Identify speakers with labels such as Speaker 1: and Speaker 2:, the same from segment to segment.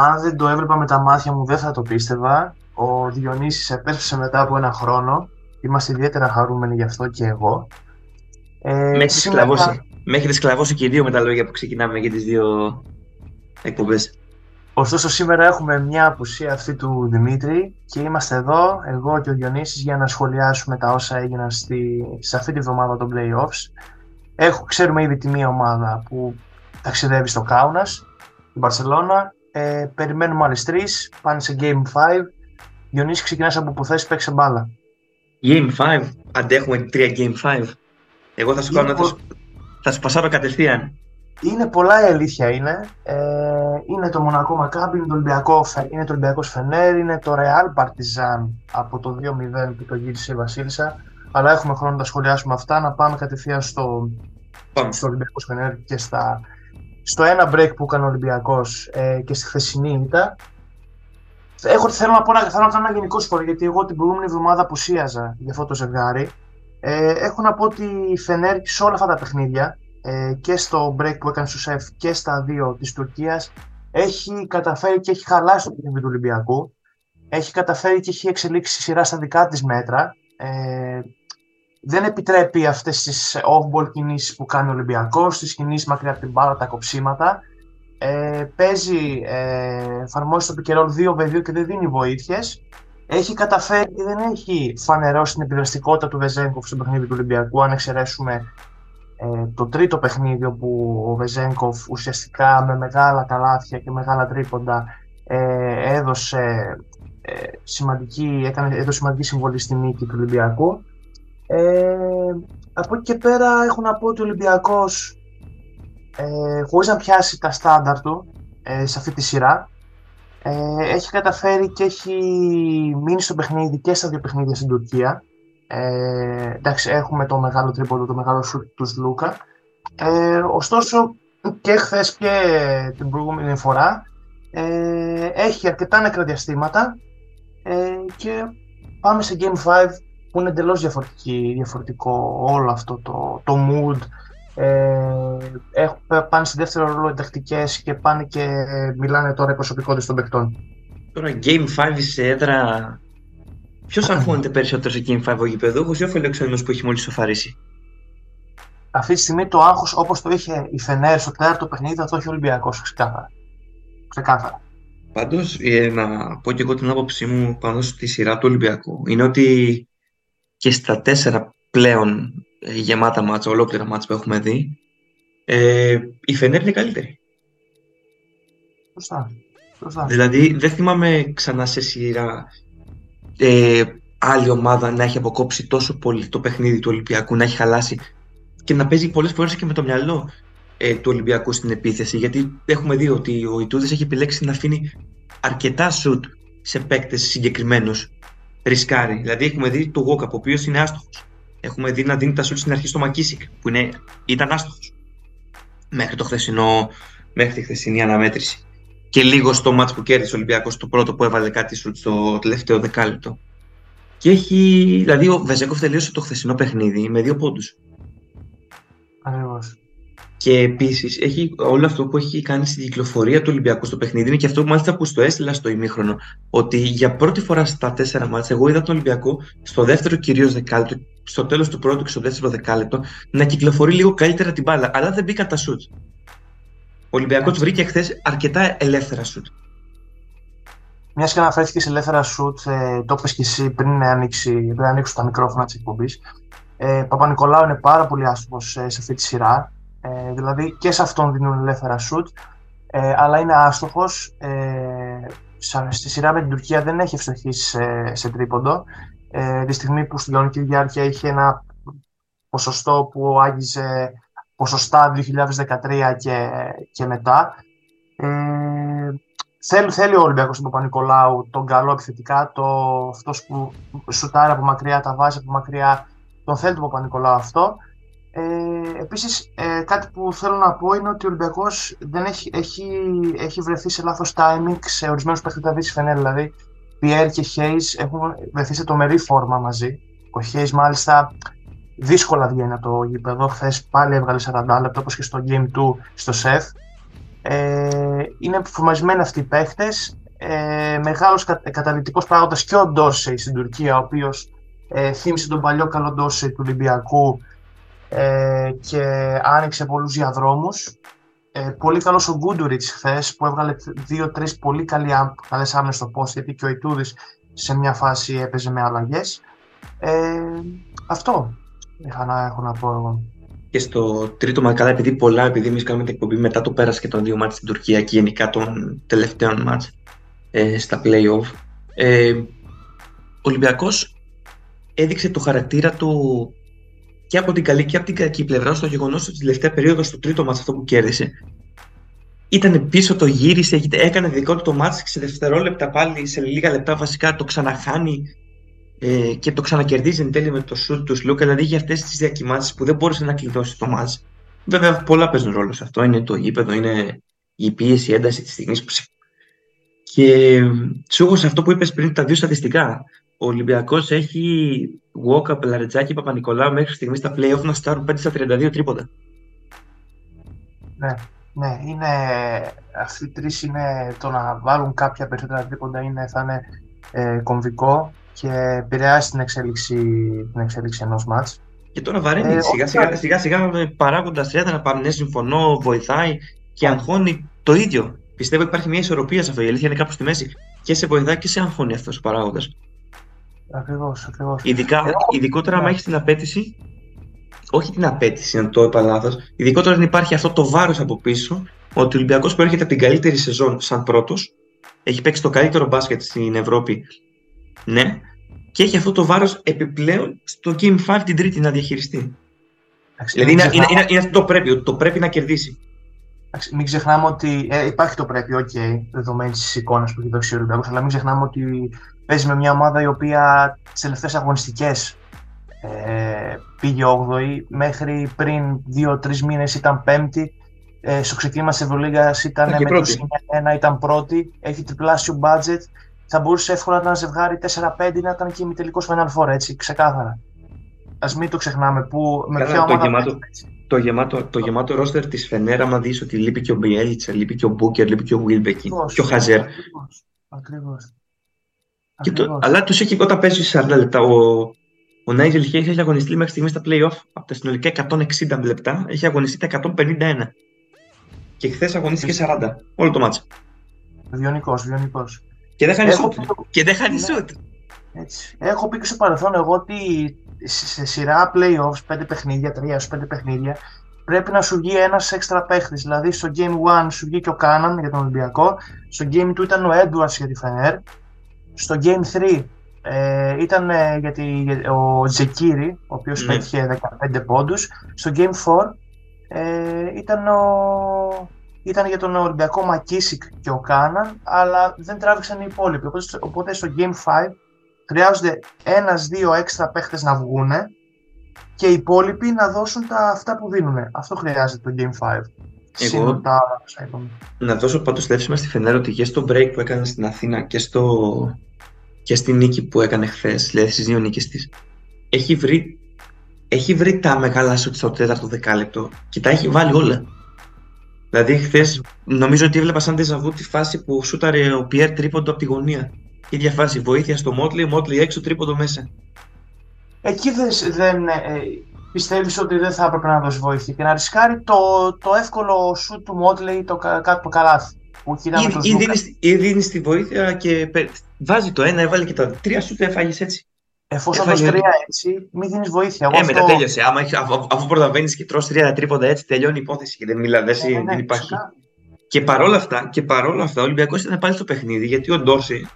Speaker 1: αν δεν το έβλεπα με τα μάτια μου δεν θα το πίστευα. Ο Διονύσης επέστρεψε μετά από ένα χρόνο. Είμαστε ιδιαίτερα χαρούμενοι γι' αυτό και εγώ.
Speaker 2: Ε, με, έχετε σήμερα... σκλαβώσει, με έχετε σκλαβώσει και δύο με τα λόγια που ξεκινάμε για τις δύο εκπομπές.
Speaker 1: Ωστόσο σήμερα έχουμε μια απουσία αυτή του Δημήτρη και είμαστε εδώ, εγώ και ο Διονύσης, για να σχολιάσουμε τα όσα έγιναν στη, σε αυτή τη βδομάδα των Playoffs. Έχω, ξέρουμε ήδη τη μία ομάδα που ταξιδεύει στο Κάουνας, την Μπαρσελώνα. Ε, περιμένουμε άλλες τρεις, πάνε σε Game 5. Διονύση, ξεκινάς από που θες, παίξε μπάλα.
Speaker 2: Game 5, αντέχουμε τρία Game 5. Εγώ θα σου κάνω, θα, θα σου πασάρω κατευθείαν.
Speaker 1: Είναι πολλά η αλήθεια είναι. Ε, είναι το Μονακό Μακάμπι, είναι το Ολυμπιακό, είναι το Ολυμπιακός Φενέρ, είναι το Real Partizan από το 2-0 που το γύρισε η Βασίλισσα. Αλλά έχουμε χρόνο να τα σχολιάσουμε αυτά, να πάμε κατευθείαν στο, στο Ολυμπιακός Φενέρ και στα, στο ένα break που έκανε ο Ολυμπιακός ε, και στη χθεσινή ήττα. Έχω, θέλω να πω να, θέλω να κάνω ένα γενικό σχόλιο, γιατί εγώ την προηγούμενη εβδομάδα απουσίαζα για αυτό το ζευγάρι. Ε, έχω να πω ότι η Φενέρ σε όλα αυτά τα παιχνίδια ε, και στο break που έκανε στο ΣΕΦ και στα δύο της Τουρκίας έχει καταφέρει και έχει χαλάσει το παιχνίδι του Ολυμπιακού. Έχει καταφέρει και έχει εξελίξει σειρά στα δικά της μέτρα. Ε, δεν επιτρέπει αυτές τις off-ball κινήσεις που κάνει ο Ολυμπιακός, τις κινήσεις μακριά από την μπάλα, τα κοψίματα. Ε, παίζει, ε, εφαρμόζει το πικερόλ 2v2 και δεν δίνει βοήθειες. Έχει καταφέρει και δεν έχει φανερώσει την επιδραστικότητα του Βεζέγκοφ στο παιχνίδι του Ολυμπιακού, αν εξαιρέσουμε ε, το τρίτο παιχνίδι όπου ο Βεζέγκοφ ουσιαστικά με μεγάλα καλάθια και μεγάλα τρίποντα ε, έδωσε, ε, σημαντική, έκανε, έδωσε σημαντική συμβολή στη νίκη του Ολυμπιακού. Ε, από εκεί και πέρα έχω να πω ότι ο Ολυμπιακός ε, χωρίς να πιάσει τα στάνταρ του ε, σε αυτή τη σειρά ε, έχει καταφέρει και έχει μείνει στο παιχνίδι και στα δύο παιχνίδια στην Τουρκία ε, εντάξει, έχουμε το μεγάλο τρίποντο, το μεγάλο σουτ τους Λούκα. Ε, ωστόσο, και χθες και την προηγούμενη φορά ε, έχει αρκετά νεκρά διαστήματα ε, και πάμε σε Game 5 που είναι εντελώς διαφορετικό όλο αυτό το, το mood. Ε, πάνε στη δεύτερο ρόλο εντακτικές και πάνε και μιλάνε τώρα οι προσωπικότητε των παικτών.
Speaker 2: Τώρα Game 5 σε έδρα Ποιος αγχώνεται περισσότερο σε Game 5 ο γηπεδούχο ή ο φιλοξενό που έχει μόλις σοφαρίσει.
Speaker 1: Αυτή τη στιγμή το άγχος όπως το είχε η Φενέρ στο τέταρτο παιχνίδι θα το έχει ο Ολυμπιακός ξεκάθαρα. ξεκάθαρα.
Speaker 2: Πάντως, να πω και εγώ την άποψή μου πάνω στη σειρά του Ολυμπιακού είναι ότι και στα τέσσερα πλέον ε, γεμάτα μάτσα, ολόκληρα μάτσα που έχουμε δει, ε, η Φενέρ είναι καλύτερη.
Speaker 1: Σωστά.
Speaker 2: Δηλαδή, δεν θυμάμαι ξανά σε σειρά ε, άλλη ομάδα να έχει αποκόψει τόσο πολύ το παιχνίδι του Ολυμπιακού, να έχει χαλάσει και να παίζει πολλές φορές και με το μυαλό ε, του Ολυμπιακού στην επίθεση. Γιατί έχουμε δει ότι ο Ιτούδης έχει επιλέξει να αφήνει αρκετά σουτ σε παίκτες συγκεκριμένους. Ρισκάρει. Δηλαδή έχουμε δει το Γόκαπ, ο οποίος είναι άστοχος. Έχουμε δει να δίνει τα σουτ στην αρχή στο Μακίσικ, που είναι, ήταν άστοχος. Μέχρι, το χθεσινό, μέχρι τη χθεσινή αναμέτρηση και λίγο στο μάτς που κέρδισε ο Ολυμπιακός το πρώτο που έβαλε κάτι στο τελευταίο δεκάλεπτο. Και έχει, δηλαδή ο Βεζέκοφ τελείωσε το χθεσινό παιχνίδι με δύο πόντους.
Speaker 1: Ακριβώς.
Speaker 2: Και επίσης έχει όλο αυτό που έχει κάνει στην κυκλοφορία του Ολυμπιακού στο παιχνίδι είναι και αυτό που μάλιστα που στο έστειλα στο ημίχρονο. Ότι για πρώτη φορά στα τέσσερα μάτια, εγώ είδα τον Ολυμπιακό στο δεύτερο κυρίως δεκάλεπτο, στο τέλος του πρώτου και στο δεύτερο δεκάλεπτο, να κυκλοφορεί λίγο καλύτερα την μπάλα. Αλλά δεν μπήκαν τα σουτ. Ο Ολυμπιακός βρήκε χθες αρκετά ελεύθερα σουτ.
Speaker 1: Μιας και αναφέρθηκες σε ελεύθερα σουτ, ε, το είπες και εσύ πριν ανοίξει, πριν ανοίξουν τα μικρόφωνα της εκπομπής. Ε, Παπα-Νικολάου είναι πάρα πολύ άσχημος ε, σε αυτή τη σειρά. Ε, δηλαδή και σε αυτόν δίνουν ελεύθερα σουτ, ε, αλλά είναι άστοχος. Ε, στη σειρά με την Τουρκία δεν έχει ευστοχήσει σε, σε τρίποντο. Ε, τη στιγμή που στην κανονική διάρκεια είχε ένα ποσοστό που άγγιζε ποσοστά 2013 και, και μετά. Ε, θέλει, θέλει ο Ολυμπιακός του Παπα-Νικολάου τον καλό επιθετικά, το, αυτός που σουτάρει από μακριά, τα βάζει από μακριά, τον θέλει τον Παπα-Νικολάου αυτό. Ε, επίσης, ε, κάτι που θέλω να πω είναι ότι ο Ολυμπιακός δεν έχει, έχει, έχει βρεθεί σε λάθος timing σε ορισμένους παιχνίδια της Φενέλ, δηλαδή Πιέρ και Χέις έχουν βρεθεί σε τομερή φόρμα μαζί. Ο Χέις μάλιστα δύσκολα βγαίνει από το γήπεδο. Χθες πάλι έβγαλε 40 λεπτά όπως και στο Game 2 στο ΣΕΦ. Ε, είναι φημασμένοι αυτοί οι παίχτες. Ε, μεγάλος κα, καταλητικός παράγοντας και ο Ντόρσεϊ στην Τουρκία, ο οποίος ε, θύμισε τον παλιό καλό Ντόρσεϊ του Ολυμπιακού ε, και άνοιξε πολλούς διαδρόμους. Ε, πολύ καλός ο Γκούντουριτς χθες που έβγαλε δύο-τρεις πολύ καλέ καλές άμυνες στο post γιατί και ο Ιτούδης σε μια φάση έπαιζε με αλλαγές. Ε, αυτό είχα να έχω να πω εγώ.
Speaker 2: Και στο τρίτο μα καλά, επειδή πολλά, επειδή εμείς κάνουμε την εκπομπή μετά το πέρασε και των δύο μάτς στην Τουρκία και γενικά των τελευταίων μάτς ε, στα play-off, ε, ο Ολυμπιακός έδειξε το χαρακτήρα του και από την καλή και από την κακή πλευρά στο γεγονός ότι στην τελευταία περίοδο, στο τρίτο μάτς αυτό που κέρδισε, ήταν πίσω, το γύρισε, έκανε δικό του το μάτς σε δευτερόλεπτα πάλι, σε λίγα λεπτά βασικά το ξαναχάνει ε, και το ξανακερδίζει εν τέλει με το σουτ του Σλούκα, δηλαδή για αυτές τις διακυμάνσεις που δεν μπόρεσε να κλειδώσει το μάτς. Βέβαια, πολλά παίζουν ρόλο σε αυτό. Είναι το γήπεδο, είναι η πίεση, η ένταση της στιγμής που. Και σου έχω σε αυτό που είπες πριν, τα δύο στατιστικά. Ο Ολυμπιακός έχει Walker, Πελαρετζάκη, Παπα-Νικολάου μέχρι στιγμής στα playoff να στάρουν 5 στα 32 τρίποντα.
Speaker 1: Ναι, ναι, είναι, αυτοί οι τρεις είναι το να βάλουν κάποια περισσότερα τρίποντα είναι, θα είναι ε, κομβικό και επηρεάσει την εξέλιξη, την εξέλιξη ενός μάτς.
Speaker 2: Και τώρα βαραίνει ε, σιγά, σιγά, σιγά, σιγά παράγοντας να πάμε, ναι, συμφωνώ, βοηθάει και αγχώνει το ίδιο. Πιστεύω ότι υπάρχει μια ισορροπία σε αυτό. Η αλήθεια είναι κάπου στη μέση. Και σε βοηθάει και σε αγχώνει αυτός ο παράγοντας.
Speaker 1: Ακριβώς, ακριβώς.
Speaker 2: Ειδικά, ε, ειδικότερα αν έχεις την απέτηση, όχι την απέτηση να το είπα ειδικότερα αν υπάρχει αυτό το βάρος από πίσω, ότι ο Ολυμπιακός προέρχεται από την καλύτερη σεζόν σαν πρώτος, έχει παίξει το καλύτερο μπάσκετ στην Ευρώπη, ναι, και έχει αυτό το βάρος επιπλέον στο Game 5 την Τρίτη να διαχειριστεί. δηλαδή είναι, είναι, είναι, είναι, αυτό το πρέπει, το πρέπει να κερδίσει.
Speaker 1: Μην ξεχνάμε ότι ε, υπάρχει το πρέπει, OK, okay, δεδομένη της εικόνας που έχει δώσει ο Ολυμπιακός, αλλά μην ξεχνάμε ότι παίζει με μια ομάδα η οποία τις τελευταίες αγωνιστικές ε, πήγε 8η, μέχρι πριν 2-3 μήνες ήταν 5η. Ε, στο ξεκίνημα της Ευρωλίγα ήταν με το 1 ήταν πρώτη, έχει τριπλάσιο budget. Θα μπορούσε εύκολα να ήταν ζευγάρι 4-5 να ήταν και η τελικό Final Four, έτσι, ξεκάθαρα. Α μην το ξεχνάμε. Που, με ποια
Speaker 2: το, γεμάτο, το, γεμάτο, το γεμάτο ρόστερ της Φενέρα, άμα δεις ότι λείπει και ο Μπιέλιτσα, λείπει και ο Μπούκερ, λείπει και ο Βίλμπεκι και ο Χαζέρ.
Speaker 1: Ακριβώς.
Speaker 2: Το, αλλά τους έχει όταν παίζει 40 λεπτά. Ο, ο Νάιζελ Χέι έχει αγωνιστεί μέχρι στιγμής στα playoff από τα συνολικά 160 λεπτά, έχει αγωνιστεί τα 151. Και χθες αγωνίστηκε 40. Όλο το μάτσο.
Speaker 1: Βιονικός, βιονικός.
Speaker 2: Και δεν χάνει σουτ. Και δεν χάνει ναι. σουτ.
Speaker 1: Έτσι. Έχω πει και στο παρελθόν εγώ ότι σε σειρά playoffs, 5 παιχνίδια, 3 5 παιχνίδια, πρέπει να σου βγει ένας έξτρα παίχτης. Δηλαδή στο Game 1 σου βγήκε ο Κάναν για τον Ολυμπιακό, στο Game 2 ήταν ο Edwards για τη Φενέρ, στο Game 3 ε, ήταν ε, γιατί, ο Τζεκίρι, ο οποίος mm. πέτυχε 15 πόντους. Στο Game 4 ε, ήταν, ο, ήταν για τον Ολυμπιακό Μακίσικ και ο Κάναν, αλλά δεν τράβηξαν οι υπόλοιποι. Οπότε, οπότε στο Game 5 χρειάζονται ένα-δύο έξτρα παίχτες να βγουν και οι υπόλοιποι να δώσουν τα, αυτά που δίνουν. Αυτό χρειάζεται το Game 5.
Speaker 2: Εγώ να δώσω πάντως λεύσιμα στη Φενέρα ότι και στο break που έκανε στην Αθήνα και, στο... και στη νίκη που έκανε χθες, δηλαδή στις δύο νίκες της, έχει βρει, έχει βρει τα μεγάλα σου στο τέταρτο δεκάλεπτο και τα έχει βάλει όλα. Δηλαδή χθες νομίζω ότι έβλεπα σαν τεζαβού τη φάση που σούταρε ο Πιέρ τρίποντο από τη γωνία. Η ίδια φάση, βοήθεια στο Μότλι, Μότλι έξω τρίποντο μέσα.
Speaker 1: Εκεί δεν, δεν ε, πιστεύεις ότι δεν θα έπρεπε να δώσει βοήθεια και να ρισκάρει το, το εύκολο σου του Μότλεϊ το, κάτω το καλάθι. Που
Speaker 2: ή, ή, δίνεις, τη βοήθεια και βάζει το ένα, έβαλε και τα τρία σου έφαγες έτσι.
Speaker 1: Εφόσον δώσεις τρία έτσι, μην δίνεις βοήθεια.
Speaker 2: Εγώ ε, αυτό... μετά τέλειωσε. Άμα, αφού, αφού προλαβαίνεις και τρως τρία τρίποντα έτσι, τελειώνει η υπόθεση και δεν μιλά, δεν, ε, ναι, υπάρχει. Και παρόλα αυτά, και παρόλα αυτά, ο Ολυμπιακός ήταν πάλι στο παιχνίδι γιατί ο Ντόρση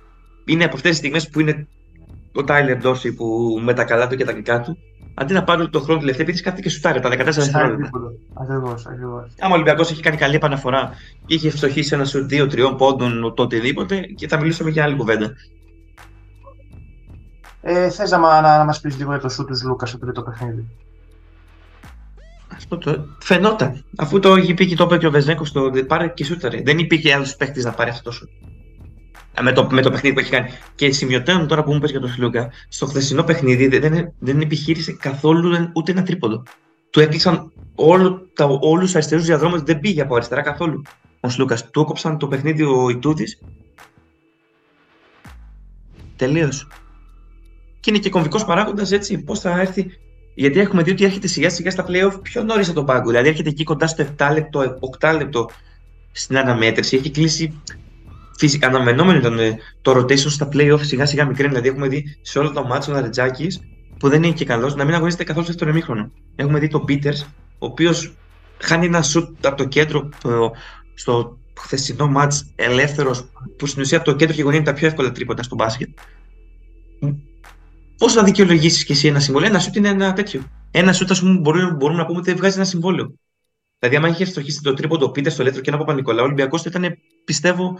Speaker 2: είναι από αυτές τις στιγμές που είναι ο Τάιλερ Ντόρση που με τα καλά του και τα κακά του αντί να πάρει τον χρόνο τελευταία, επειδή κάτι και σουτάρει τα 14 δευτερόλεπτα.
Speaker 1: Ακριβώς, ακριβώς.
Speaker 2: Άμα ο Ολυμπιακός έχει κάνει καλή επαναφορά και είχε φτωχήσει ένα σου 2-3 πόντων το οτιδήποτε, και θα μιλήσουμε για άλλη κουβέντα.
Speaker 1: Ε, Θες να, να, να μας πεις λίγο για το σου τους Λούκας στο τρίτο παιχνίδι;
Speaker 2: Αυτό το... Φαινόταν. Αφού το είχε πει και το είπε και ο Βεζέκο, το πάρε και σούταρε. Δεν υπήρχε άλλος παίχτη να πάρει αυτό το σουτ με το, με το παιχνίδι που έχει κάνει. Και σημειωτέων τώρα που μου πες για τον Σλούκα, στο χθεσινό παιχνίδι δεν, δεν επιχείρησε καθόλου ούτε ένα τρίποντο. Του έκλεισαν όλους τους αριστερούς διαδρόμους, δεν πήγε από αριστερά καθόλου. ο Σλούκας. Του έκοψαν το παιχνίδι ο Ιτούδη. Τελείω. Και είναι και κομβικός παράγοντας έτσι πώς θα έρθει; Γιατί έχουμε δει ότι έρχεται σιγά σιγά στα playoff πιο νωρίς από τον πάγκο. Δηλαδή έρχεται εκεί κοντά στο 7 λεπτό, 8 λεπτό στην αναμέτρηση. Έχει κλείσει. Φυσικά, αναμενόμενο ήταν ε, το rotation στα playoff σιγά σιγά μικρή. Δηλαδή έχουμε δει σε όλο το μάτσο ο Ναρετζάκη που δεν είναι και καλός να μην αγωνίζεται καθόλου στο ημίχρονο. Έχουμε δει τον Πίτερς, ο οποίος χάνει ένα σουτ από το κέντρο στο χθεσινό μάτς ελεύθερος, που στην ουσία από το κέντρο και γωνία είναι τα πιο εύκολα τρίποτα στο μπάσκετ. Πώς θα δικαιολογήσεις και εσύ ένα συμβόλαιο, ένα σουτ είναι ένα τέτοιο. Ένα σουτ, ας πούμε, μπορούμε, μπορούμε να πούμε ότι βγάζει ένα συμβόλαιο. Δηλαδή, άμα είχε στοχίσει το τρίποντο Πίτερς στο ελεύθερο και ένα Παπα-Νικολά, ο Ολυμπιακός θα ήταν, πιστεύω,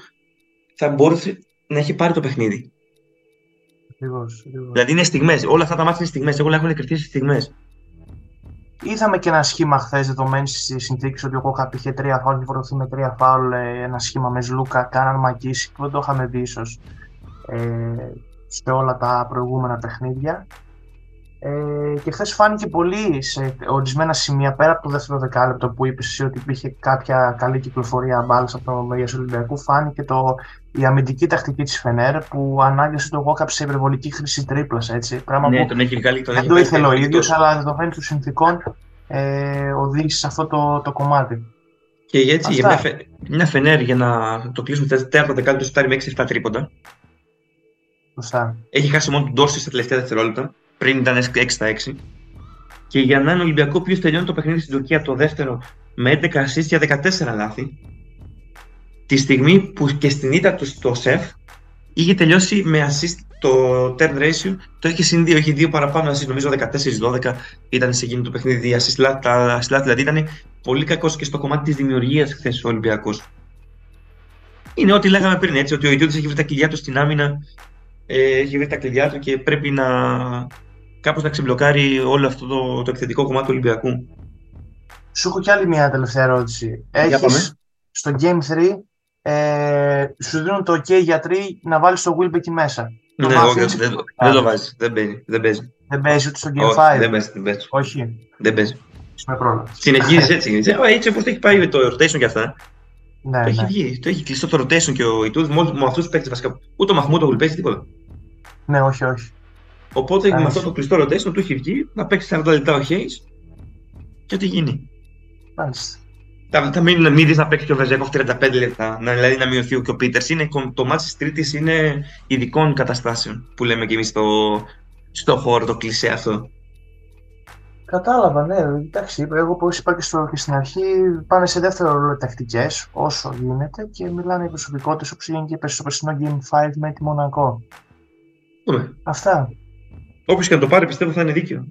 Speaker 2: θα μπορούσε να έχει πάρει το παιχνίδι. Δηλαδή είναι στιγμές. Όλα αυτά τα μάτια είναι στιγμές. Όλα έχουν κρυφτεί στις στιγμές.
Speaker 1: Είδαμε και ένα σχήμα χθες δεδομένη στη συνθήκη ότι ο Κόκαπ είχε τρία φάουλ και βορωθεί με τρία φάουλ. Ε, ένα σχήμα με Ζλούκα, κάναν μακίσει που δεν το είχαμε δει ίσως ε, σε όλα τα προηγούμενα παιχνίδια. Ε, και χθες φάνηκε πολύ σε ορισμένα σημεία πέρα από το δεύτερο δεκάλεπτο που είπες εσύ ότι υπήρχε κάποια καλή κυκλοφορία μπάλα από το μεριά του Ολυμπιακού. Φάνηκε το, η αμυντική τακτική της Φενέρ που ανάγκασε τον Γόκαπ σε υπερβολική χρήση τρίπλας. Πράγμα
Speaker 2: ναι,
Speaker 1: που
Speaker 2: τον έχει βγάλει,
Speaker 1: τον δεν το ήθελε ο ίδιος, αλλά δεδομένου των συνθήκων ε, οδήγησε σε αυτό το, το κομμάτι.
Speaker 2: Και έτσι, για μια, φε, μια Φενέρ για να το κλείσουμε τέταρτο δεκάλεπτο, φτάνει με 6-7 τρίποντα.
Speaker 1: Σωστά.
Speaker 2: Έχει χάσει μόνο τον Ντόρση στα τελευταία δευτερόλεπτα πριν ήταν 6 στα 6. Και για να είναι Ολυμπιακό, ποιο τελειώνει το παιχνίδι στην Τουρκία το δεύτερο με 11 assists για 14 λάθη, τη στιγμή που και στην ήττα του στο σεφ είχε τελειώσει με assist το turn ratio, το είχε συν 2, είχε 2 παραπάνω assist, νομίζω 14-12 ήταν σε εκείνο το παιχνίδι, assist, τα assist, δηλαδή ήταν πολύ κακός και στο κομμάτι της δημιουργίας χθες ο Ολυμπιακός. Είναι ό,τι λέγαμε πριν, έτσι, ότι ο Ιδιώτη έχει βρει τα κλειδιά του στην άμυνα, ε, έχει βρει τα κλειδιά του και πρέπει να κάπως να ξεμπλοκάρει όλο αυτό το, το εκθετικό κομμάτι του Ολυμπιακού.
Speaker 1: Σου έχω κι άλλη μια τελευταία ερώτηση. Έχεις στο Game 3 ε, σου δίνουν το OK οι γιατροί να βάλεις το Wilbeck εκεί μέσα.
Speaker 2: Ναι, το όχι, όχι, δεν, δεν το βάζεις; Δεν παίζει. Δεν παίζει,
Speaker 1: δεν παίζει ούτε στο Game 5.
Speaker 2: δεν παίζει, δεν παίζει.
Speaker 1: Όχι.
Speaker 2: Δεν παίζει.
Speaker 1: Με πρόβλημα.
Speaker 2: Συνεχίζεις έτσι. έτσι όπως το έχει πάει το rotation και αυτά.
Speaker 1: Ναι,
Speaker 2: το,
Speaker 1: ναι.
Speaker 2: Έχει βγει, το έχει κλειστό το rotation και ο Ιτούδης με αυτούς τους παίκτες βασικά. Ούτε ο Μαχμούτο παίζει τίποτα.
Speaker 1: Ναι, όχι, όχι.
Speaker 2: Οπότε με αυτό το κλειστό rotation του έχει βγει να παίξει 40 λεπτά ο Hayes και ό,τι γίνει.
Speaker 1: Μάλιστα.
Speaker 2: Θα, θα μην, μην δεις να παίξει και ο Βεζέκοφ 35 λεπτά, να, δηλαδή να μειωθεί και ο Πίτερς. Το μάτι της Τρίτης είναι ειδικών καταστάσεων που λέμε και εμείς στο, στο χώρο, το κλεισέ αυτό.
Speaker 1: Κατάλαβα, ναι. Εντάξει, εγώ όπω είπα και, στο, και στην αρχή, πάνε σε δεύτερο ρόλο τακτικές όσο γίνεται και μιλάνε οι προσωπικότητες όπως έγινε και στο περσινό Game 5 με τη Μονακό.
Speaker 2: Δούμε.
Speaker 1: Αυτά.
Speaker 2: Όποιος και να το πάρει, πιστεύω θα είναι δίκαιο.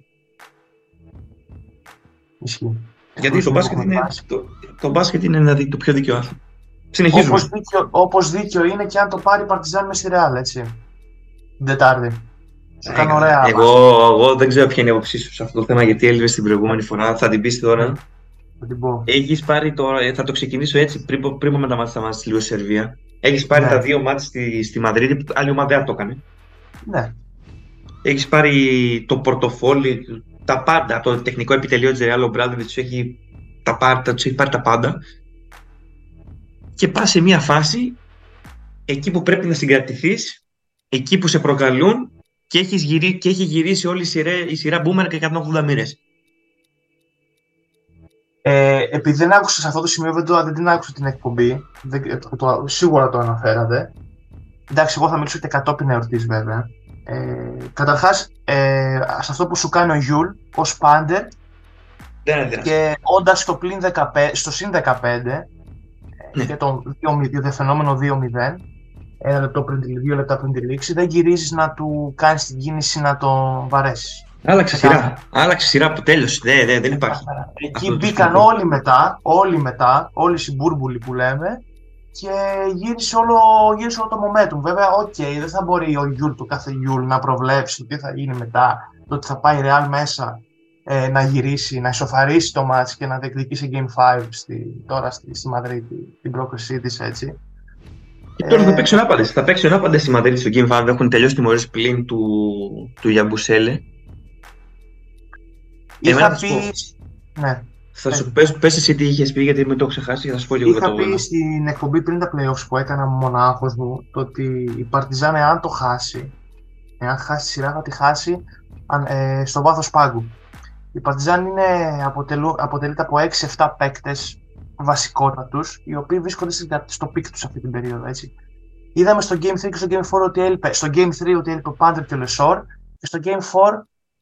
Speaker 1: Ισχύει.
Speaker 2: Γιατί το μπάσκετ, είναι, το, το μπάσκετ είναι ένα, το πιο δίκαιο άθλημα. Συνεχίζουμε.
Speaker 1: Όπως δίκαιο, όπως δίκαιο είναι και αν το πάρει η Παρτιζάν με στη Ρεάλ, έτσι. Την Τετάρτη. Σου κάνω ωραία.
Speaker 2: Εγώ, εγώ δεν ξέρω ποια είναι η άποψή σου σε αυτό το θέμα γιατί έλειπε την προηγούμενη φορά. Θα την πεις τώρα.
Speaker 1: Θα την πω.
Speaker 2: Έχεις πάρει τώρα, ε, θα το ξεκινήσω έτσι πριν, πριν με τα μάτια στα λίγο στη Σερβία. Έχεις πάρει
Speaker 1: Ναι.
Speaker 2: τα δύο μάτια στη, στη Μαδρίτη που άλλη ομάδα δεν το έκανε.
Speaker 1: Ναι.
Speaker 2: Έχεις πάρει το πορτοφόλι, τα πάντα. Το τεχνικό επιτελείο της Real Obradovic του έχει, τα πάρει, τους έχει πάρει τα πάντα. Και πας σε μια φάση εκεί που πρέπει να συγκρατηθείς, εκεί που σε προκαλούν και, έχεις γυρί, και έχει γυρίσει όλη η σειρά, η σειρά Boomer και 180 μοίρες.
Speaker 1: Ε, επειδή δεν άκουσα σε αυτό το σημείο, δεν, το, δεν την άκουσα την εκπομπή. Δεν, το, το, σίγουρα το αναφέρατε. Εντάξει, εγώ θα μιλήσω και κατόπιν εορτής βέβαια. Ε, Καταρχάς, ε, σε αυτό που σου κάνει ο Γιούλ ως πάντερ
Speaker 2: Δεν είναι δυνατό.
Speaker 1: και όντας στο, πλην 15, στο συν 15
Speaker 2: Ναι.
Speaker 1: και το 2-0, το φαινόμενο 2-0, ένα λεπτό πριν τη, δύο λεπτά πριν τη λήξη, δεν γυρίζεις να του κάνεις την κίνηση να τον βαρέσεις.
Speaker 2: Άλλαξε
Speaker 1: Ξεκάθαρα.
Speaker 2: σειρά. Άλλαξε σειρά που τέλειωσε. Δεν, δεν, δεν υπάρχει.
Speaker 1: Εκεί
Speaker 2: Αυτό το
Speaker 1: μπήκαν
Speaker 2: σκοπό.
Speaker 1: όλοι μετά, όλοι μετά, όλοι οι συμπούρμπουλοι που λέμε και γύρισε όλο, γύρισε όλο το momentum. Βέβαια, οκ, δεν θα μπορεί ο Γιούλ, το κάθε Γιούλ, να προβλέψει το τι θα γίνει μετά, το ότι θα πάει η Real μέσα ε, να γυρίσει, να ισοφαρίσει το μάτς και να διεκδικήσει Game 5 στη, τώρα στη, στη Μαδρίτη, την πρόκρισή της έτσι.
Speaker 2: Και τώρα
Speaker 1: Ε,
Speaker 2: θα παίξουν άπαντες. Θα παίξουν άπαντες στη Μαδρίτη στο Game 5. Έχουν τελειώσει τιμωρίες πλήν του, του Γιαμπουσέλε.
Speaker 1: Είχα
Speaker 2: Εμένα θα σου
Speaker 1: πει, ναι,
Speaker 2: Θα σου πες, πες εσύ τι είχες πει γιατί μην το ξεχάσεις και θα σου πω λίγο
Speaker 1: Είχα το πει στην εκπομπή πριν τα playoffs που έκανα μονάχος μου το ότι η Παρτιζάν εάν το χάσει, εάν χάσει τη σειρά θα τη χάσει ε, στο βάθος πάγκου. Η Παρτιζάν είναι, αποτελού, αποτελείται από 6-7 παίκτες βασικότατους, οι οποίοι βρίσκονται στο peak τους αυτή την περίοδο. Έτσι. Είδαμε στο Game 3 και στο Game 4 ότι έλειπε, στο Game 3 ότι έλειπε ο Πάντερ και ο Λεσόρ και στο Game 4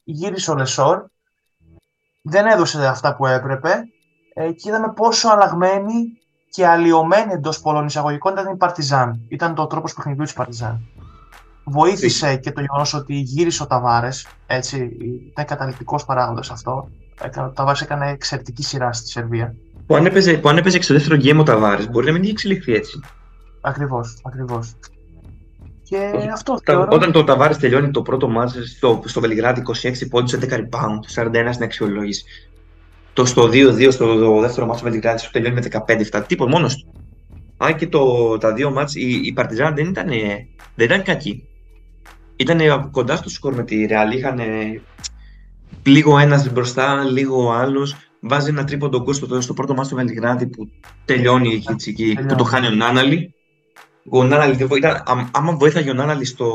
Speaker 1: γύρισε ο Λεσόρ δεν έδωσε αυτά που έπρεπε ε, και είδαμε πόσο αλλαγμένη και αλλοιωμένη εντός πολλών εισαγωγικών ήταν η Παρτιζάν. Ήταν το τρόπος παιχνιδιού της Παρτιζάν. Βοήθησε και το γεγονός ότι γύρισε ο Ταβάρες. Έτσι, ήταν καταλυτικός παράγοντας αυτό. Ο Ταβάρες έκανε εξαιρετική σειρά στη Σερβία.
Speaker 2: Που αν έπαιζε, που αν έπαιζε και στο δεύτερο game ο Ταβάρες, μπορεί να μην είχε εξελιχθεί έτσι.
Speaker 1: Ακριβώς, ακριβώς. Και
Speaker 2: Όχι.
Speaker 1: αυτό
Speaker 2: Τα-
Speaker 1: θεωρώ.
Speaker 2: Όταν το Ταβάρε τελειώνει το πρώτο μάτς στο, στο Βελιγράδι 26 πόντους, 11 rebound, 41 στην αξιολόγηση. Το στο 2-2 στο δεύτερο μάτς στο Βελιγράδι σου τελειώνει με 15-7. Τίποτα, μόνος του. Αν και το, τα δύο μάτς, η, η Παρτιζάν δεν ήταν, δεν ήταν κακή. Ήταν κοντά στο σκορ με τη Ρεάλ. Είχαν λίγο ένας μπροστά, λίγο ο άλλος. Βάζει ένα τρίποντο γκολ στο, στο πρώτο μάτς στο Βελιγράδι που τελειώνει εκεί, έτσι, εκεί, που το χάνει ο Νάναλη. Ο Νάναλη, δεν βοηθά, άμα- άμα βοήθαγε ο Νάναλη στο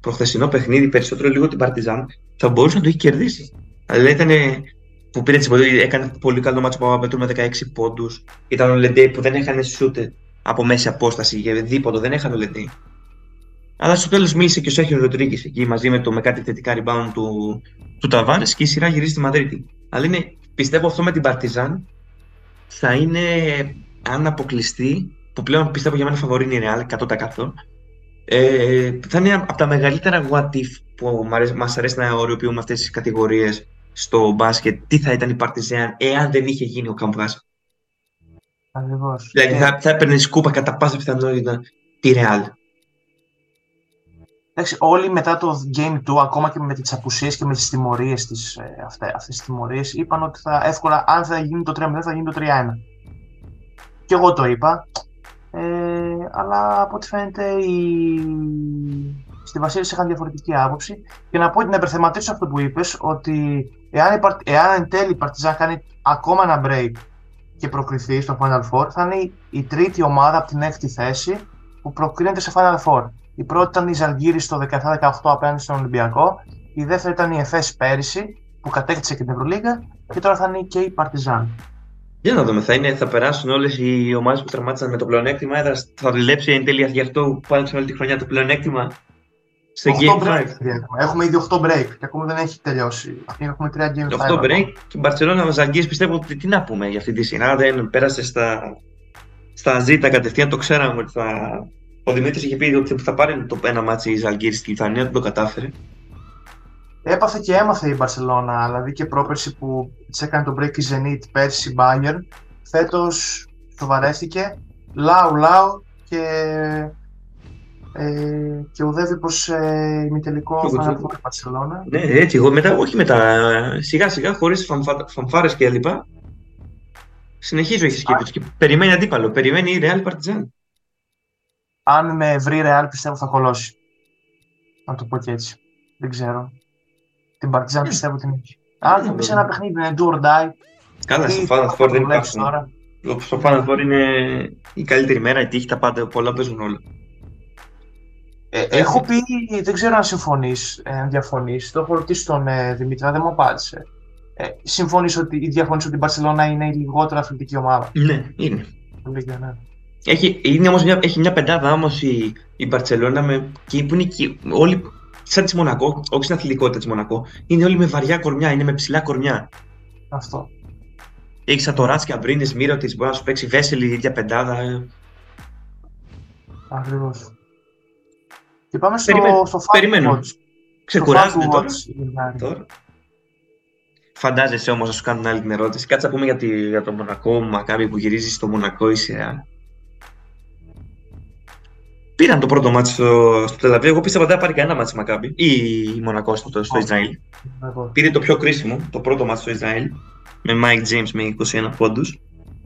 Speaker 2: προχθεσινό παιχνίδι περισσότερο λίγο την Παρτιζάν, θα μπορούσε να το έχει κερδίσει. Αλλά ήταν που πήρε τις πόδι, έκανε πολύ καλό μάτσο που Παπαπέτρου με 16 πόντους. Ήταν ο Λεντέι που δεν έκανε σούτε από μέση απόσταση για δίποτο, δεν έκανε ο Λεντέι. Αλλά στο τέλος μίλησε και ο Σέχιο Ροντρίγκη εκεί μαζί με, το, με κάτι θετικά rebound του, του Ταβάρε και η σειρά γυρίζει στη Μαδρίτη. Αλλά είναι, πιστεύω αυτό με την Παρτιζάν θα είναι αν αποκλειστεί, που πλέον πιστεύω για μένα φαβορεί είναι η Real 100%. Ε, θα είναι από τα μεγαλύτερα what if που μ' αρέσει- μας αρέσει να οριοποιούμε αυτές τις κατηγορίες στο μπάσκετ. Τι θα ήταν η Παρτιζάν εάν δεν είχε γίνει ο Καμπράς.
Speaker 1: Ακριβώς.
Speaker 2: Δηλαδή
Speaker 1: Και-
Speaker 2: θα, θα έπαιρνε σκούπα κατά πάσα πιθανότητα τη Real.
Speaker 1: Εντάξει, όλοι μετά το Game 2, ακόμα και με τις απουσίες και με τις τιμωρίες της, ε, αυτές, αυτές τις τιμωρίες, είπαν ότι θα εύκολα, αν θα γίνει το 3-0, θα γίνει το 3-1. Και εγώ το είπα. Ε, αλλά από ό,τι φαίνεται οι... στη Βασίλισσα είχαν διαφορετική άποψη. Και να πω να υπερθεματίσω αυτό που είπες, ότι εάν, η, Παρ- εάν εν τέλει η Παρτιζάν κάνει ακόμα ένα break και προκριθεί στο Final Four, θα είναι η- η τρίτη ομάδα από την έκτη θέση που προκρίνεται σε Final Four. Η πρώτη ήταν η Ζαλγκύρη στο 17-18 απέναντι στον Ολυμπιακό. Η δεύτερη ήταν η ΕΦΕΣ πέρυσι που κατέκτησε και την Ευρωλίγα. Και τώρα θα είναι και η Παρτιζάν.
Speaker 2: Για να δούμε, θα, είναι, θα περάσουν όλες οι ομάδες που τερμάτισαν με το πλεονέκτημα έδρας. Θα δουλέψει εν τέλει γι' αυτό που πάνε όλη τη χρονιά το πλεονέκτημα σε
Speaker 1: 8
Speaker 2: Game 5.
Speaker 1: break. έχουμε. Έχουμε ήδη 8 break και ακόμα δεν έχει τελειώσει. Έχουμε 3 Game 5.
Speaker 2: 8 break και η Μπαρσελόνα Ζαλγκίρις πιστεύω ότι τι να πούμε για αυτή τη σειρά. Δεν πέρασε στα, στα ζήτα κατευθείαν, το ξέραμε ότι θα. Ο Δημήτρης είχε πει ότι θα πάρει το ένα ματς η Ζαλγκίρις στη Λιθουανία, δεν το κατάφερε.
Speaker 1: Έπαθε και έμαθε η Μπαρσελόνα, δηλαδή και πρόπερση που της έκανε το break η Zenit, πέρσι η Bayern. Φέτος σοβαρέστηκε, λαου λαου και, ε, και οδεύει προς ε, ημιτελικό
Speaker 2: Και
Speaker 1: Final
Speaker 2: εγώ-
Speaker 1: Four η Μπαρσελόνα.
Speaker 2: Ναι, έτσι, εγώ μετά, όχι μετά, σιγά σιγά, χωρίς φανφάρες και λοιπά. Συνεχίζω έχεις σκέψη και περιμένει αντίπαλο. Περιμένει η Real Partizan.
Speaker 1: Αν με βρει Real πιστεύω θα κολώσει. Να το πω και έτσι. Δεν ξέρω. Την Partizan πιστεύω την έχει. Αν θα πει σε ένα παιχνίδι είναι do or die.
Speaker 2: Καλά,
Speaker 1: τι
Speaker 2: στο
Speaker 1: θα
Speaker 2: Final Four δεν
Speaker 1: προβλέψεις
Speaker 2: υπάρχουν.
Speaker 1: τώρα;
Speaker 2: Στο Final Four είναι η καλύτερη μέρα, η τύχη, τα πάντα, πολλά παίζουν όλα.
Speaker 1: Ε, έχω πει, δεν ξέρω αν συμφωνείς, αν διαφωνείς. Το έχω ρωτήσει τον ε, Δημήτρη, αλλά δεν μου απάντησε. Ε, συμφωνείς ότι, ή διαφωνείς ότι η Barcelona είναι η λιγότερο αθλητική ομάδα;
Speaker 2: Ναι, είναι.
Speaker 1: Του Λίγκα, ναι.
Speaker 2: Έχει, είναι όμως μια, έχει μια πεντάδα όμως η, η Μπαρτσελώνα με, και που είναι και όλοι σαν της Μονακό, όχι στην αθλητικότητα της Μονακό, είναι όλοι με βαριά κορμιά, είναι με ψηλά κορμιά.
Speaker 1: Αυτό.
Speaker 2: Έχεις σαν το Ράτς και Αμπρίνες, Μύρο τη, μπορεί να σου παίξει Βέσελη, η ίδια πεντάδα. ε.
Speaker 1: Ακριβώς. Και πάμε στο,
Speaker 2: Περιμένω,
Speaker 1: στο fact
Speaker 2: περιμένω.
Speaker 1: watch.
Speaker 2: Ξεκουράζονται
Speaker 1: Στο fact
Speaker 2: τώρα.
Speaker 1: watch, Λιβάρη.
Speaker 2: τώρα. Φαντάζεσαι όμως να σου κάνουν άλλη την ερώτηση. Κάτσε να πούμε για, τη, για το Μονακό, Μακάβι που γυρίζεις στο Μονακό η σειρά. Πήραν το πρώτο μάτι στο, στο Τελαβή. Εγώ πίστευα ότι δεν θα πάρει κανένα μάτι η Μακάβι ή η Μονακό στο, στο
Speaker 1: Όχι.
Speaker 2: Ισραήλ.
Speaker 1: Εγώ.
Speaker 2: Πήρε το πιο κρίσιμο, το πρώτο μάτι στο Ισραήλ, με Mike James με 21 πόντους.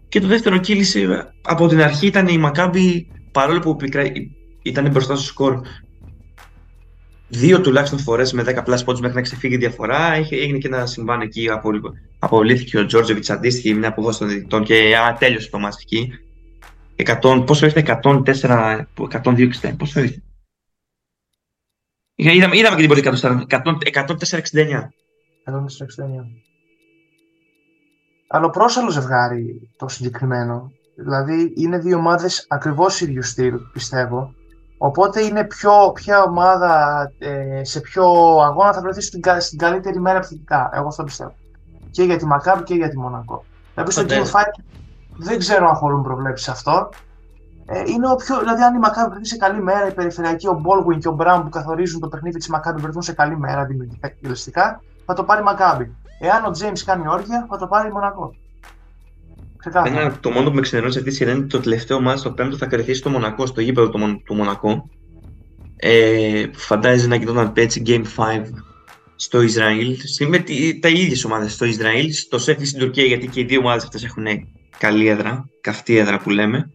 Speaker 2: Και το δεύτερο κύλησε από την αρχή ήταν η Μακάμπη, παρόλο που πικρά, ήταν μπροστά στο σκορ. δύο τουλάχιστον φορές με 10 plus πόντους μέχρι να ξεφύγει η διαφορά. Έγινε και ένα συμβάν εκεί. Απολύθηκε ο Τζόρτζεβιτς αντίστοιχη μια αποδόση των διαιτητών και α, τέλειωσε το μάτι εκεί. 100, πόσο ήρθε, 104, 102, πόσο ήρθε; Είδαμε, είδαμε και την πρώτη 104-69.
Speaker 1: 104-69. Αλλά πρόσαλος ζευγάρι το συγκεκριμένο. Δηλαδή είναι δύο ομάδες ακριβώς ίδιου στυλ, πιστεύω. Οπότε είναι πιο, ποια ομάδα ε, σε ποιο αγώνα θα βρεθεί στην, στην καλύτερη μέρα επιθετικά. Εγώ αυτό πιστεύω. Και για τη Μακάβη και για τη Μονακό. Δηλαδή στο Game 5 δεν ξέρω αν χωρούν προβλέψεις αυτό. Ε, είναι ο πιο, δηλαδή, αν η Μακάβη βρεθεί σε καλή μέρα, η περιφερειακή, ο Μπόλγουιν και ο Μπράουν που καθορίζουν το παιχνίδι της Μακάβη βρεθούν σε καλή μέρα δημιουργικά και θα το πάρει η Μακάβη. Εάν ο Τζέιμς κάνει όρια, θα το πάρει η Μονακό.
Speaker 2: Ένα, το μόνο που με ξενερώνει σε αυτή τη σειρά είναι το τελευταίο μάτι στο πέμπτο θα κερδίσει το Μονακό, στο γήπεδο του, του Μονακό. Ε, φαντάζεσαι να γινόταν έτσι Game 5 στο Ισραήλ. Με τα ίδιες ομάδες στο Ισραήλ, στο Σέφι στην Τουρκία, γιατί και οι δύο ομάδες αυτές έχουν καλή έδρα, καυτή έδρα που λέμε.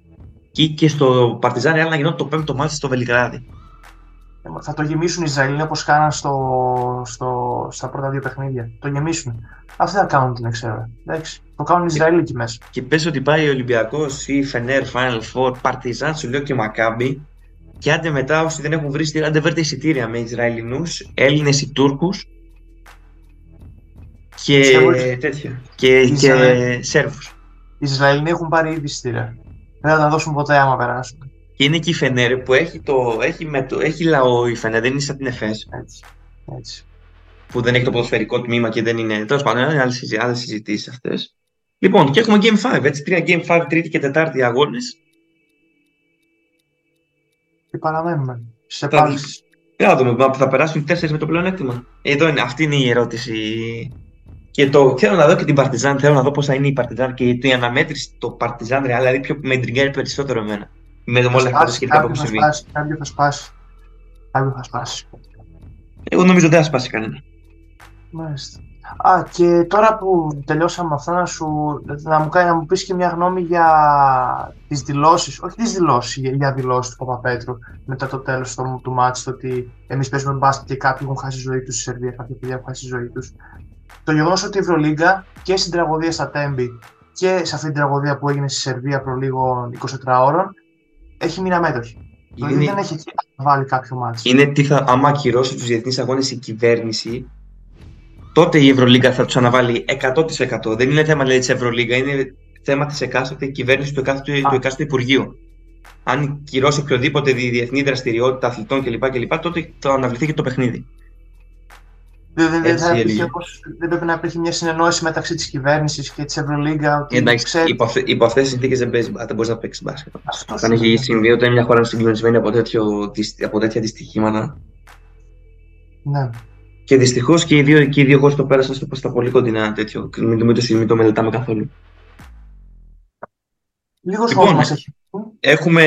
Speaker 2: Και, και στο Παρτιζάν Ρεάλ να γινόταν το πέμπτο μάτι στο Βελιγράδι.
Speaker 1: Ε, θα το γεμίσουν οι Ισραηλοί όπως κάναν στο, στο, στα πρώτα δύο παιχνίδια. Το γεμίσουν. Αυτοί θα κάνουν την εξέρα. Εντάξει. Το κάνουν οι Ισραηλοί εκεί μέσα.
Speaker 2: Και πες ότι πάει ο Ολυμπιακός ή Φενέρ, Final Four, Παρτιζάν, σου λέω και Μακάμπι. Και άντε μετά, όσοι δεν έχουν βρει, άντε βρείτε εισιτήρια με Ισραηλινούς, Έλληνες ή Τούρκους. Και τέτοια. Και, και Σέρβους.
Speaker 1: Οι Ισραηλοί έχουν πάρει ήδη εισιτήρια. Δεν θα τα δώσουν ποτέ άμα περάσουν.
Speaker 2: Και είναι και η Φενέρ που έχει, το, έχει, με το, έχει λαό η Φενέρ, δεν είναι σαν την ΕΦΕΣ.
Speaker 1: Έτσι. Έτσι.
Speaker 2: Που δεν έχει το ποδοσφαιρικό τμήμα και δεν είναι. Τέλος πάντων, είναι άλλες συζητήσεις αυτές. Λοιπόν, και έχουμε Game 5. Έτσι, τρία Game 5, τρίτη και τετάρτη αγώνες.
Speaker 1: Και παραμένουμε. Σε πάλι.
Speaker 2: Θα δούμε, θα περάσουν τέσσερις με το πλεονέκτημα. Εδώ είναι, αυτή είναι η ερώτηση. Και το, θέλω να δω και την Παρτιζάν, θέλω να δω πώς θα είναι η Παρτιζάν και η αναμέτρηση το Παρτιζάν, δηλαδή πιο με τριγκάρει περισσότερο εμένα. Με όλα αυτά τα σχετικά που συμβεί.
Speaker 1: Κάποιο θα σπάσει. Κάποιο θα σπάσει.
Speaker 2: Εγώ νομίζω δεν θα σπάσει κανένα.
Speaker 1: Μάλιστα. Α, και τώρα που τελειώσαμε αυτό να, σου, να, μου, να μου πεις και μια γνώμη για τις δηλώσεις, όχι τις δηλώσεις, για, για δηλώσεις του Παπαπέτρου μετά το τέλος του, του μάτς, το ότι εμείς παίζουμε μπάσκετ και κάποιοι έχουν χάσει ζωή τους στη Σερβία, κάποιοι παιδιά έχουν χάσει ζωή τους. Το γεγονός ότι η Ευρωλίγκα και στην τραγωδία στα Τέμπη και σε αυτή την τραγωδία που έγινε στη Σερβία προ λίγο 24 ώρων έχει μείνει αμέτωχη. Δηλαδή είναι... δεν έχει βάλει κάποιο μάτι.
Speaker 2: Είναι τι θα, άμα ακυρώσει τους διεθνείς αγώνες η κυβέρνηση, τότε η Ευρωλίγκα θα τους αναβάλει 100%. Δεν είναι θέμα της Ευρωλίγκα, είναι θέμα της εκάστοτε κυβέρνησης του εκάστοτε, του εκάστοτε Υπουργείου. Αν κυρώσει οποιοδήποτε διεθνή δραστηριότητα αθλητών κλπ, κλπ τότε θα αναβληθεί και το παιχνίδι.
Speaker 1: Δεν, δεν, δεν πρέπει να υπήρχε μια συνεννόηση μεταξύ της κυβέρνησης και της Ευρωλίγκα.
Speaker 2: Εντάξει, ξέρει... υπό, υπό αυτέ τι συνθήκε δεν, δεν μπορείς να παίξεις μπάσκετ. Αν έχει συμβεί όταν μια χώρα είναι συγκλονισμένη από, από τέτοια δυστυχήματα.
Speaker 1: Ναι.
Speaker 2: Και δυστυχώς και οι δύο, και οι δύο χώρες το πέρασαν στο στα πολύ κοντινά τέτοιο. Μην το, μην το μελετάμε καθόλου.
Speaker 1: Λίγος λοιπόν, χρόνος έχει.
Speaker 2: Έχουμε,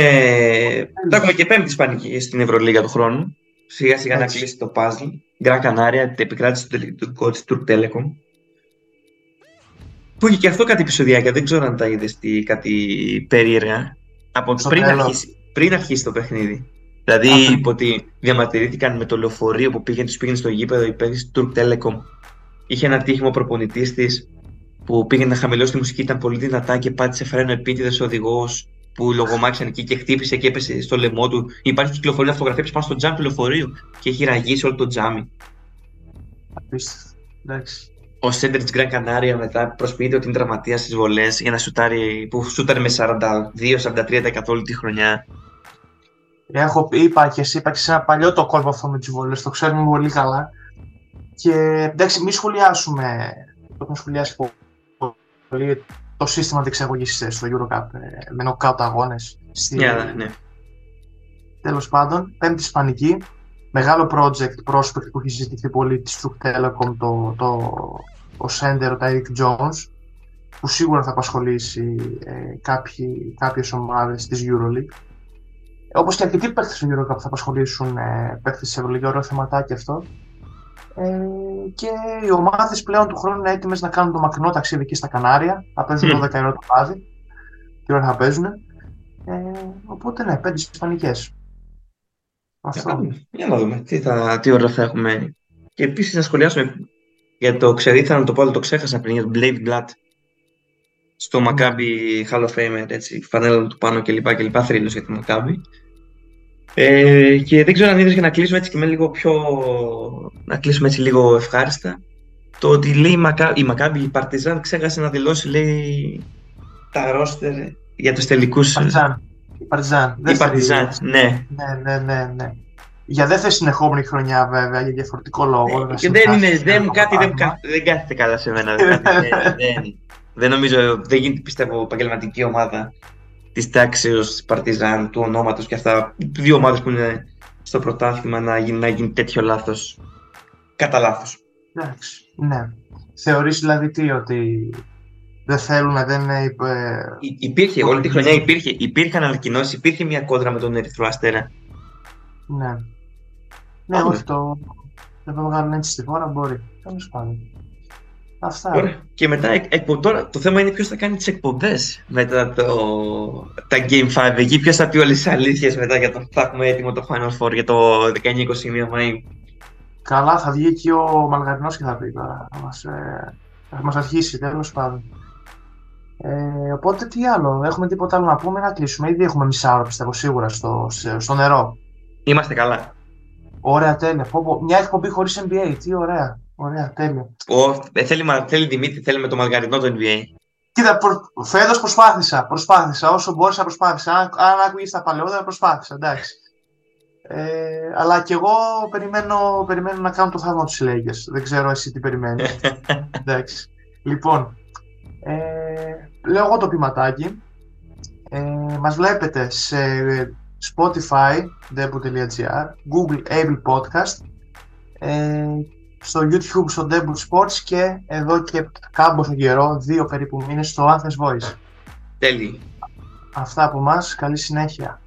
Speaker 2: θα έχουμε και πέμπτη Ισπανική στην Ευρωλίγα του χρόνου. Σιγά σιγά να κλείσει το puzzle. Γκραν Κανάρια, την επικράτηση του τελικού τη Turk Telecom. Που είχε και αυτό κάτι επεισοδιακά, δεν ξέρω αν τα είδες κάτι περίεργα. Από πριν αρχίσει, πριν αρχίσει το παιχνίδι. Δηλαδή είπε ότι διαμαρτυρήθηκαν με το λεωφορείο που πήγαινε, τους πήγαινε στο γήπεδο η παίκτη του Turk Telecom. Είχε ένα τύχημα προπονητής της που πήγαινε να χαμηλώσει τη μουσική, ήταν πολύ δυνατά και πάτησε φρένο επίτηδες ο οδηγός που λογομάξαν εκεί και χτύπησε και έπεσε στο λαιμό του. Υπάρχει κυκλοφορία αυτογραφία πάνω στο τζάμι του λεωφορείου και έχει ραγίσει όλο το τζάμι.
Speaker 1: Απίστευτο. Εντάξει.
Speaker 2: Ο Σέντερ τη Γκραν Κανάρια μετά προσποιείται ότι είναι τραυματίας στις βολές για να σουτάρει, που σούταρε με 42-43% όλη τη χρονιά.
Speaker 1: Έχω, είπα και εσύ, είπα και σε ένα παλιό το κόλπο αυτό με τις βολές, το ξέρουμε πολύ καλά. Και εντάξει, μην σχολιάσουμε, το έχουμε σχολιάσει πολύ, το σύστημα διεξαγωγής στο Eurocup ε, με knockout αγώνες.
Speaker 2: Στη... Yeah, ναι.
Speaker 1: Τέλος πάντων, πέμπτη Ισπανική. Μεγάλο project prospect που έχει συζητηθεί πολύ της True Telecom, το, το, ο Sender, ο Tyreek Jones, που σίγουρα θα απασχολήσει ε, κάποιοι, κάποιες ομάδες της EuroLeague. Όπως και αρκετοί παίκτες του Eurocup θα απασχολήσουν ε, παίκτες της EuroLeague, ωραίο θεματάκι αυτό. Ε, και οι ομάδες πλέον του χρόνου είναι έτοιμες να κάνουν το μακρινό ταξίδι εκεί στα Κανάρια. Θα παίζουν 12 ώρα το πάδι. Τι ώρα θα παίζουν. Ε, οπότε ναι, πέντε Ισπανικές. Αυτό.
Speaker 2: Για να δούμε τι, θα, τι ώρα θα έχουμε. Και επίσης να σχολιάσουμε για το ήθελα να το πω, αλλά το ξέχασα πριν για τον Blade Blood. Στο Maccabi Hall of Fame, έτσι, φανέλα του πάνω κλπ. κλπ. Θρύλος για τη Maccabi. Ε, και δεν ξέρω αν είδες για να κλείσουμε έτσι και με λίγο πιο... να κλείσουμε έτσι λίγο ευχάριστα. Το ότι λέει η, Μακά... η Maccabi, η Παρτιζάν ξέχασε να δηλώσει, λέει, τα ρόστερ για τους τελικούς...
Speaker 1: Παρτιζάν. Η Παρτιζάν.
Speaker 2: Η Παρτιζάν, ναι.
Speaker 1: Ναι, ναι, ναι, ναι. Για δεύτερη συνεχόμενη χρονιά βέβαια, για διαφορετικό λόγο.
Speaker 2: Ε, και δεν είναι, δεν, κάτι δεν, δεν κάθεται καλά σε μένα. δεν, δεν, δεν νομίζω, δεν γίνεται πιστεύω επαγγελματική ομάδα της τάξη Παρτιζάν, του ονόματος και αυτά. Δύο ομάδες που είναι στο πρωτάθλημα να γίνει, να γίνει τέτοιο λάθος. Κατά λάθος.
Speaker 1: Εντάξει. Ναι. Θεωρείς δηλαδή τι, ότι δεν θέλουν, δεν είναι.
Speaker 2: Υπήρχε, όλη τη χρονιά υπήρχε, υπήρχαν ανακοινώσεις, υπήρχε μια κόντρα με τον Ερυθρό Αστέρα.
Speaker 1: Ναι. Ναι, όχι το. Δεν το βγάλουν έτσι στη χώρα, μπορεί. Τέλος πάντων. Αυτά.
Speaker 2: Ωραία. Και μετά, εκ, τώρα, το θέμα είναι ποιος θα κάνει τις εκπομπές μετά το, τα Game 5. Εκεί ποιος θα πει όλες τις αλήθειες μετά για το θα έχουμε έτοιμο το Final Four για το 19-21 Μαΐου.
Speaker 1: Καλά, θα βγει και ο Μαλγαρινός και θα πει τώρα. Θα μας ε, θα μας αρχίσει τέλος πάντων. Ε, οπότε τι άλλο, έχουμε τίποτα άλλο να πούμε να κλείσουμε. Ήδη έχουμε μισά ώρα πιστεύω σίγουρα στο, στο νερό.
Speaker 2: Είμαστε καλά.
Speaker 1: Ωραία, τέλεια. Μια εκπομπή χωρίς NBA, τι ωραία. Ωραία, τέλεια.
Speaker 2: Ο, ε, θέλει, θέλει Δημήτρη, θέλει με το μαργαρινό το NBA.
Speaker 1: Κοίτα, προ, φέτος προσπάθησα, προσπάθησα, όσο μπόρεσα προσπάθησα. Αν, αν άκουγες τα παλαιότερα προσπάθησα, εντάξει. Ε, αλλά και εγώ περιμένω, περιμένω να κάνω το θαύμα τους Lakers. Δεν ξέρω εσύ τι περιμένεις. εντάξει. Λοιπόν, ε, λέω εγώ το ποιηματάκι. Ε, μας βλέπετε σε Spotify, debu.gr, Google Able Podcast, ε, στο YouTube, στο Devil Sports και εδώ και κάμποσο καιρό, δύο περίπου μήνες, στο Athens Voice.
Speaker 2: Τέλει.
Speaker 1: Αυτά από εμά Καλή συνέχεια.